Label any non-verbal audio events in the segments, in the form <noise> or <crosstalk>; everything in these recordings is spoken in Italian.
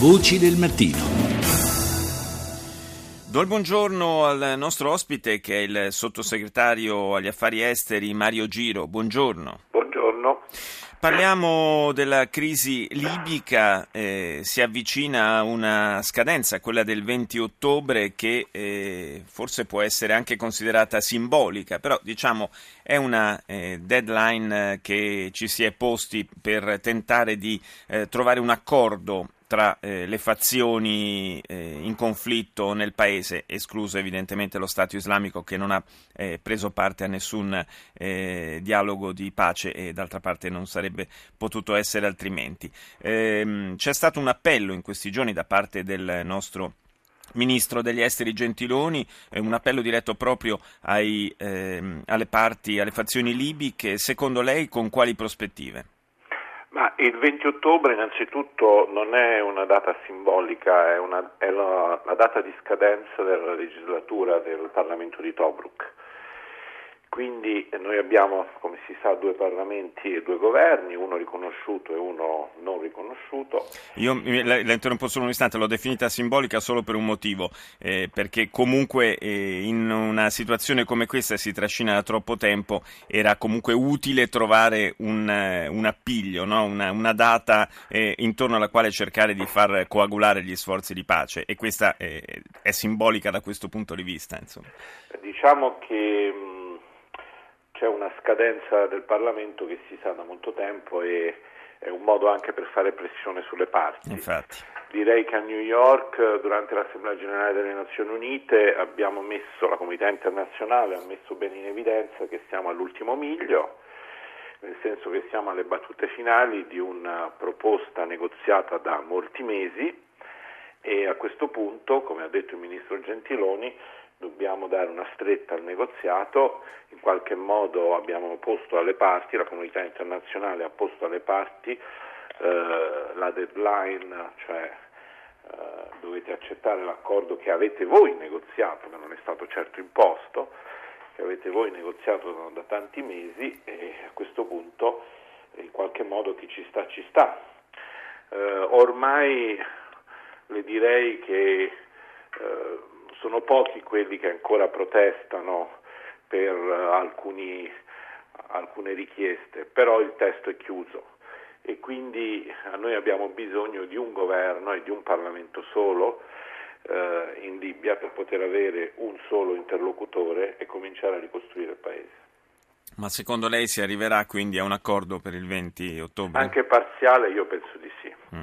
Voci del mattino. Do il buongiorno al nostro ospite che è il sottosegretario agli affari esteri Mario Giro. Buongiorno. Buongiorno. Parliamo della crisi libica, eh, si avvicina a una scadenza, quella del 20 ottobre, che eh, forse può essere anche considerata simbolica, però diciamo è una eh, deadline che ci si è posti per tentare di eh, trovare un accordo tra eh, le fazioni eh, in conflitto nel paese, escluso evidentemente lo Stato islamico che non ha eh, preso parte a nessun eh, dialogo di pace e d'altra parte non sarebbe potuto essere altrimenti. Ehm, c'è stato un appello in questi giorni da parte del nostro Ministro degli Esteri Gentiloni, un appello diretto proprio ai, ehm, alle parti, alle fazioni libiche, secondo lei con quali prospettive? Il 20 ottobre innanzitutto non è una data simbolica, è, una, è la, la, data di scadenza della legislatura del Parlamento di Tobruk. Quindi noi abbiamo, come si sa, due parlamenti e due governi, uno riconosciuto e uno non riconosciuto. Io la, la interrompo solo un istante, l'ho definita simbolica solo per un motivo, eh, perché comunque eh, in una situazione come questa si trascina da troppo tempo, era comunque utile trovare un, un appiglio, no? una, una, data eh, intorno alla quale cercare di far coagulare gli sforzi di pace e questa è simbolica da questo punto di vista. Insomma. Diciamo che c'è una scadenza del Parlamento che si sa da molto tempo e è un modo anche per fare pressione sulle parti. Infatti. Direi che a New York, durante l'Assemblea generale delle Nazioni Unite, abbiamo messo, la comunità internazionale ha messo bene in evidenza che siamo all'ultimo miglio, nel senso che siamo alle battute finali di una proposta negoziata da molti mesi e a questo punto, come ha detto il Ministro Gentiloni, dobbiamo dare una stretta al negoziato, in qualche modo abbiamo posto alle parti, la comunità internazionale ha posto alle parti eh, la deadline, cioè eh, dovete accettare l'accordo che avete voi negoziato, che non è stato certo imposto, che avete voi negoziato da tanti mesi e a questo punto in qualche modo chi ci sta ci sta. Eh, ormai le direi che pochi quelli che ancora protestano per uh, alcuni, alcune richieste, però il testo è chiuso e quindi noi abbiamo bisogno di un governo e di un Parlamento solo eh, in Libia per poter avere un solo interlocutore e cominciare a ricostruire il paese. Ma secondo lei si arriverà quindi a un accordo per il 20 ottobre? Anche parziale io penso di sì. Mm.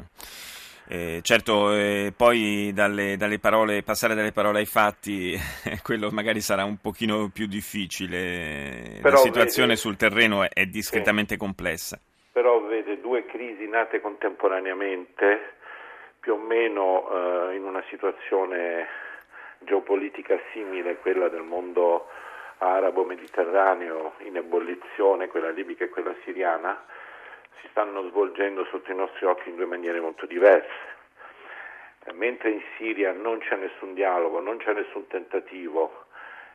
Eh, certo, eh, poi dalle, dalle parole, passare dalle parole ai fatti, <laughs> quello magari sarà un pochino più difficile. Però La situazione vede, sul terreno è, è discretamente sì. complessa. Però vede due crisi nate contemporaneamente, più o meno eh, in una situazione geopolitica simile a quella del mondo arabo-mediterraneo in ebollizione, quella libica e quella siriana si stanno svolgendo sotto i nostri occhi in due maniere molto diverse. Eh, mentre in Siria non c'è nessun dialogo, non c'è nessun tentativo,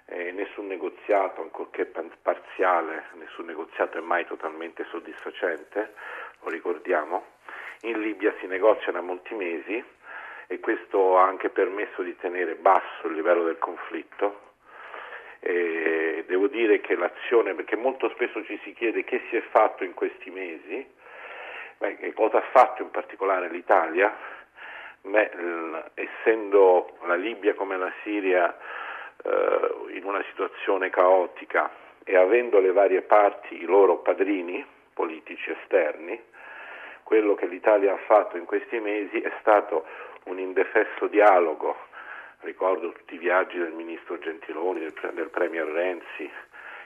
eh, nessun negoziato, ancorché parziale, nessun negoziato è mai totalmente soddisfacente, lo ricordiamo, in Libia si negozia da molti mesi e questo ha anche permesso di tenere basso il livello del conflitto. E devo dire che l'azione, perché molto spesso ci si chiede che si è fatto in questi mesi, beh, che cosa ha fatto in particolare l'Italia, beh, essendo la Libia come la Siria eh, in una situazione caotica e avendo le varie parti i loro padrini politici esterni, quello che l'Italia ha fatto in questi mesi è stato un indefesso dialogo, ricordo tutti i viaggi del ministro Gentiloni, del, del Premier Renzi,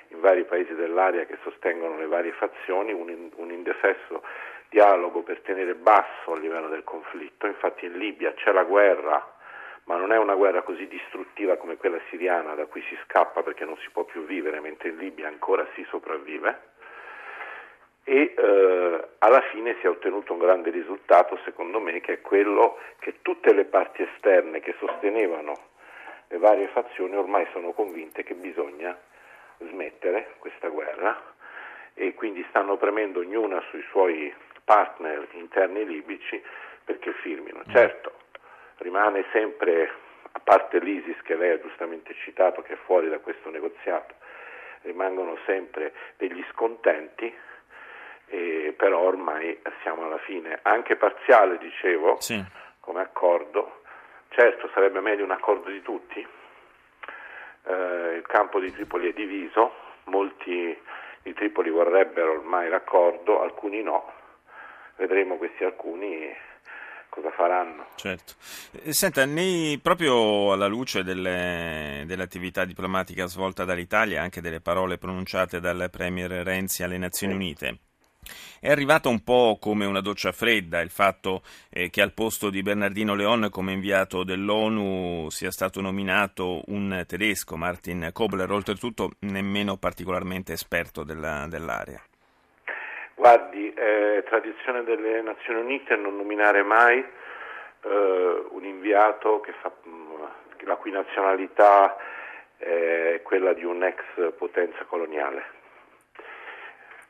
in vari paesi dell'area che sostengono le varie fazioni, un, un indefesso dialogo per tenere basso il livello del conflitto. Infatti in Libia c'è la guerra, ma non è una guerra così distruttiva come quella siriana da cui si scappa perché non si può più vivere, mentre in Libia ancora si sopravvive. E eh, alla fine si è ottenuto un grande risultato, secondo me, che è quello che tutte le parti esterne che sostenevano le varie fazioni ormai sono convinte che bisogna smettere questa guerra e quindi stanno premendo ognuna sui suoi partner interni libici perché firmino. Certo, rimane sempre, a parte l'ISIS che lei ha giustamente citato, che è fuori da questo negoziato, rimangono sempre degli scontenti, eh, però ormai siamo alla fine, anche parziale dicevo, sì. come accordo, certo sarebbe meglio un accordo di tutti, eh, il campo di Tripoli è diviso, molti di Tripoli vorrebbero ormai l'accordo, alcuni no, vedremo questi alcuni cosa faranno. Certo. Eh, senta, nei, proprio alla luce delle, dell'attività diplomatica svolta dall'Italia, anche delle parole pronunciate dal Premier Renzi alle Nazioni sì. Unite, è arrivata un po' come una doccia fredda il fatto eh, che al posto di Bernardino Leon come inviato dell'ONU sia stato nominato un tedesco, Martin Kobler, oltretutto nemmeno particolarmente esperto della, dell'area. Guardi, è tradizione delle Nazioni Unite non nominare mai eh, un inviato fa, la cui nazionalità è quella di un'ex potenza coloniale.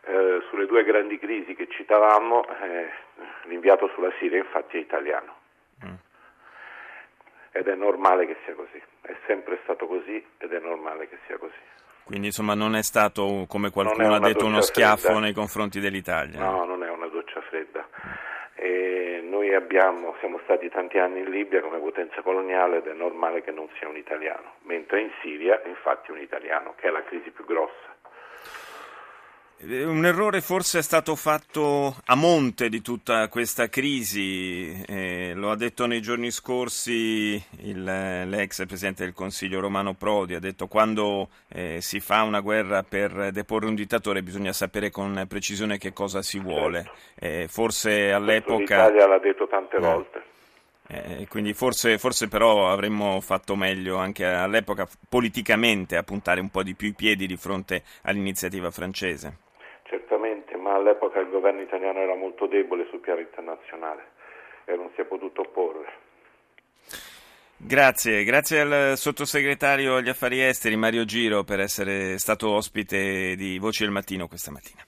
Eh, sulle due grandi crisi che citavamo, eh, l'inviato sulla Siria infatti è italiano. Mm. Ed è normale che sia così, è sempre stato così ed è normale che sia così. Quindi insomma non è stato, come qualcuno ha detto, uno schiaffo fredda. nei confronti dell'Italia. No, non è una doccia fredda. E noi abbiamo, siamo stati tanti anni in Libia come potenza coloniale ed è normale che non sia un italiano, mentre in Siria infatti un italiano, che è la crisi più grossa. Eh, un errore forse è stato fatto a monte di tutta questa crisi, eh, lo ha detto nei giorni scorsi il, l'ex Presidente del Consiglio Romano Prodi, ha detto quando eh, si fa una guerra per deporre un dittatore bisogna sapere con precisione che cosa si vuole. Eh, forse all'epoca... L'Italia l'ha detto tante eh, volte. Eh, quindi forse, forse, però avremmo fatto meglio anche all'epoca politicamente a puntare un po' di più i piedi di fronte all'iniziativa francese all'epoca il governo italiano era molto debole sul piano internazionale e non si è potuto opporre. Grazie, grazie al sottosegretario agli affari esteri Mario Giro per essere stato ospite di Voci del Mattino questa mattina.